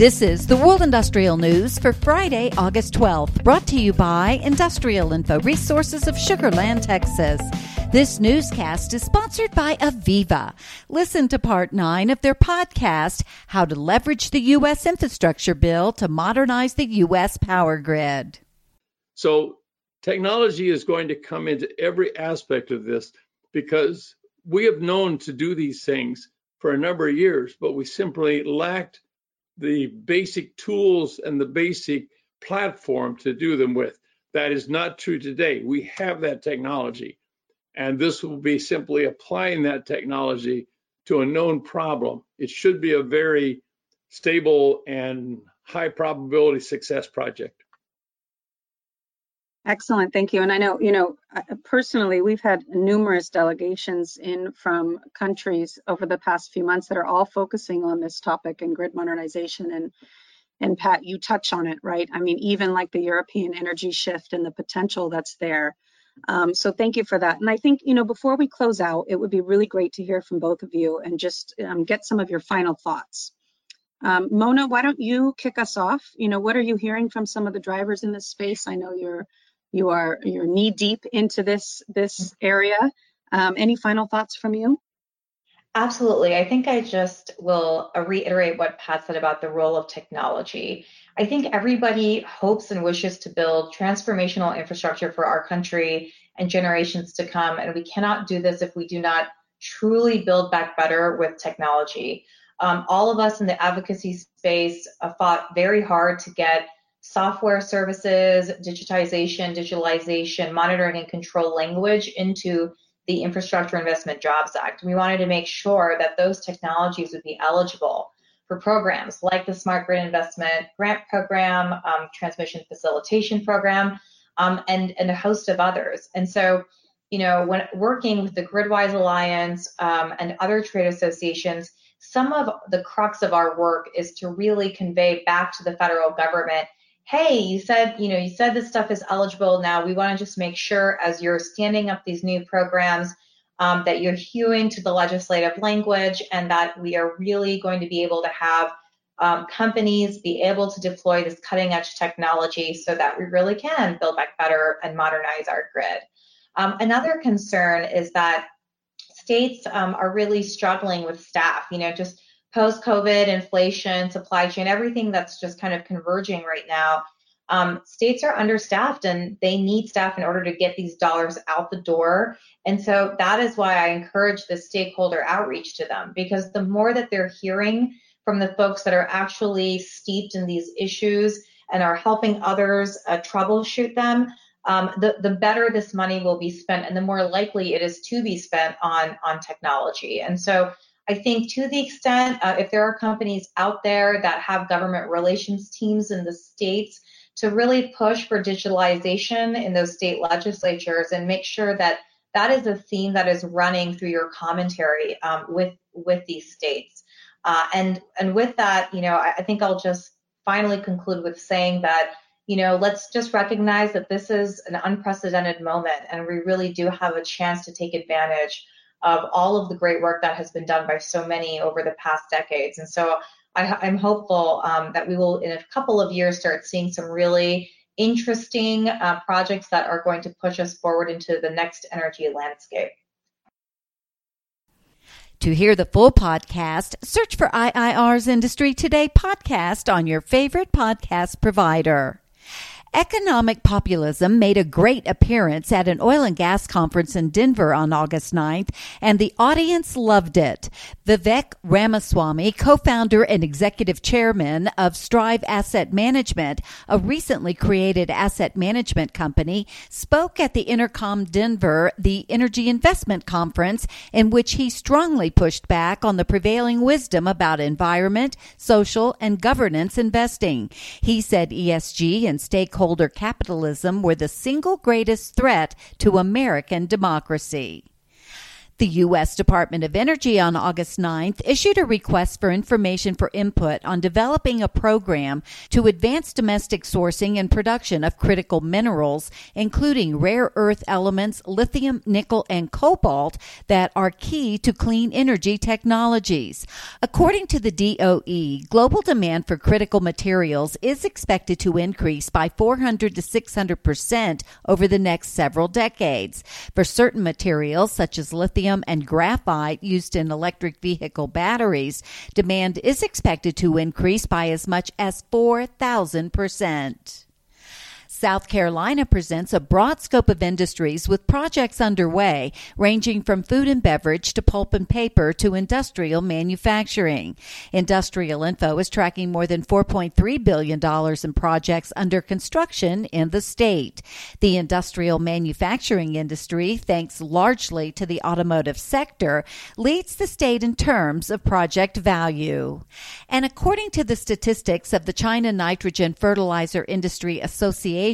This is the World Industrial News for Friday, August 12th, brought to you by Industrial Info Resources of Sugar Land, Texas. This newscast is sponsored by AVEVA. Listen to part nine of their podcast, How to Leverage the U.S. Infrastructure Bill to Modernize the U.S. Power Grid. So, technology is going to come into every aspect of this because we have known to do these things for a number of years, but we simply lacked the basic tools and the basic platform to do them with. That is not true today. We have that technology, and this will be simply applying that technology to a known problem. It should be a very stable and high probability success project. Excellent, thank you. And I know, you know, personally, we've had numerous delegations in from countries over the past few months that are all focusing on this topic and grid modernization. And and Pat, you touch on it, right? I mean, even like the European energy shift and the potential that's there. Um, so thank you for that. And I think, you know, before we close out, it would be really great to hear from both of you and just um, get some of your final thoughts. Um, Mona, why don't you kick us off? You know, what are you hearing from some of the drivers in this space? I know you're you are you're knee deep into this this area. Um, any final thoughts from you? Absolutely. I think I just will reiterate what Pat said about the role of technology. I think everybody hopes and wishes to build transformational infrastructure for our country and generations to come. And we cannot do this if we do not truly build back better with technology. Um, all of us in the advocacy space uh, fought very hard to get software services, digitization, digitalization, monitoring and control language into the Infrastructure Investment Jobs Act. We wanted to make sure that those technologies would be eligible for programs like the Smart Grid Investment Grant Program, um, Transmission Facilitation Program, um, and, and a host of others. And so, you know, when working with the Gridwise Alliance um, and other trade associations, some of the crux of our work is to really convey back to the federal government hey, you said, you know, you said this stuff is eligible now. We want to just make sure as you're standing up these new programs um, that you're hewing to the legislative language and that we are really going to be able to have um, companies be able to deploy this cutting edge technology so that we really can build back better and modernize our grid. Um, another concern is that states um, are really struggling with staff, you know, just post COVID, inflation, supply chain, everything that's just kind of converging right now. Um, states are understaffed and they need staff in order to get these dollars out the door. And so that is why I encourage the stakeholder outreach to them because the more that they're hearing from the folks that are actually steeped in these issues and are helping others uh, troubleshoot them, um, the, the better this money will be spent and the more likely it is to be spent on, on technology. And so I think to the extent uh, if there are companies out there that have government relations teams in the states to really push for digitalization in those state legislatures and make sure that that is a theme that is running through your commentary um, with with these states. Uh, and and with that, you know, I, I think I'll just finally conclude with saying that you know, let's just recognize that this is an unprecedented moment and we really do have a chance to take advantage of all of the great work that has been done by so many over the past decades. And so I, am hopeful um, that we will, in a couple of years, start seeing some really interesting uh, projects that are going to push us forward into the next energy landscape. To hear the full podcast, search for IIR's Industry Today podcast on your favorite podcast provider. Economic populism made a great appearance at an oil and gas conference in Denver on August 9th, and the audience loved it. Vivek Ramaswamy, co-founder and executive chairman of Strive Asset Management, a recently created asset management company, spoke at the EnerCom Denver, the Energy Investment Conference, in which he strongly pushed back on the prevailing wisdom about environment, social, and governance investing. He said ESG and stakeholder stakeholder capitalism were the single greatest threat to American democracy. The U.S. Department of Energy on August 9th issued a request for information for input on developing a program to advance domestic sourcing and production of critical minerals, including rare earth elements, lithium, nickel, and cobalt that are key to clean energy technologies. According to the DOE, global demand for critical materials is expected to increase by 400 to 600 percent over the next several decades. For certain materials, such as lithium and graphite used in electric vehicle batteries, demand is expected to increase by as much as 4,000 percent. South Carolina presents a broad scope of industries with projects underway ranging from food and beverage to pulp and paper to industrial manufacturing. Industrial Info is tracking more than $4.3 billion in projects under construction in the state. The industrial manufacturing industry, thanks largely to the automotive sector, leads the state in terms of project value. And according to the statistics of the China Nitrogen Fertilizer Industry Association,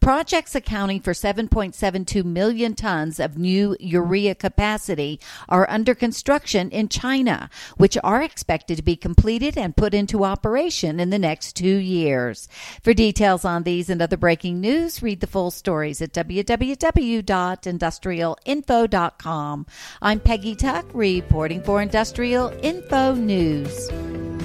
projects accounting for 7.72 million tons of new urea capacity are under construction in China, which are expected to be completed and put into operation in the next two years. For details on these and other breaking news, read the full stories at www.industrialinfo.com. I'm Peggy Tuck, reporting for Industrial Info News.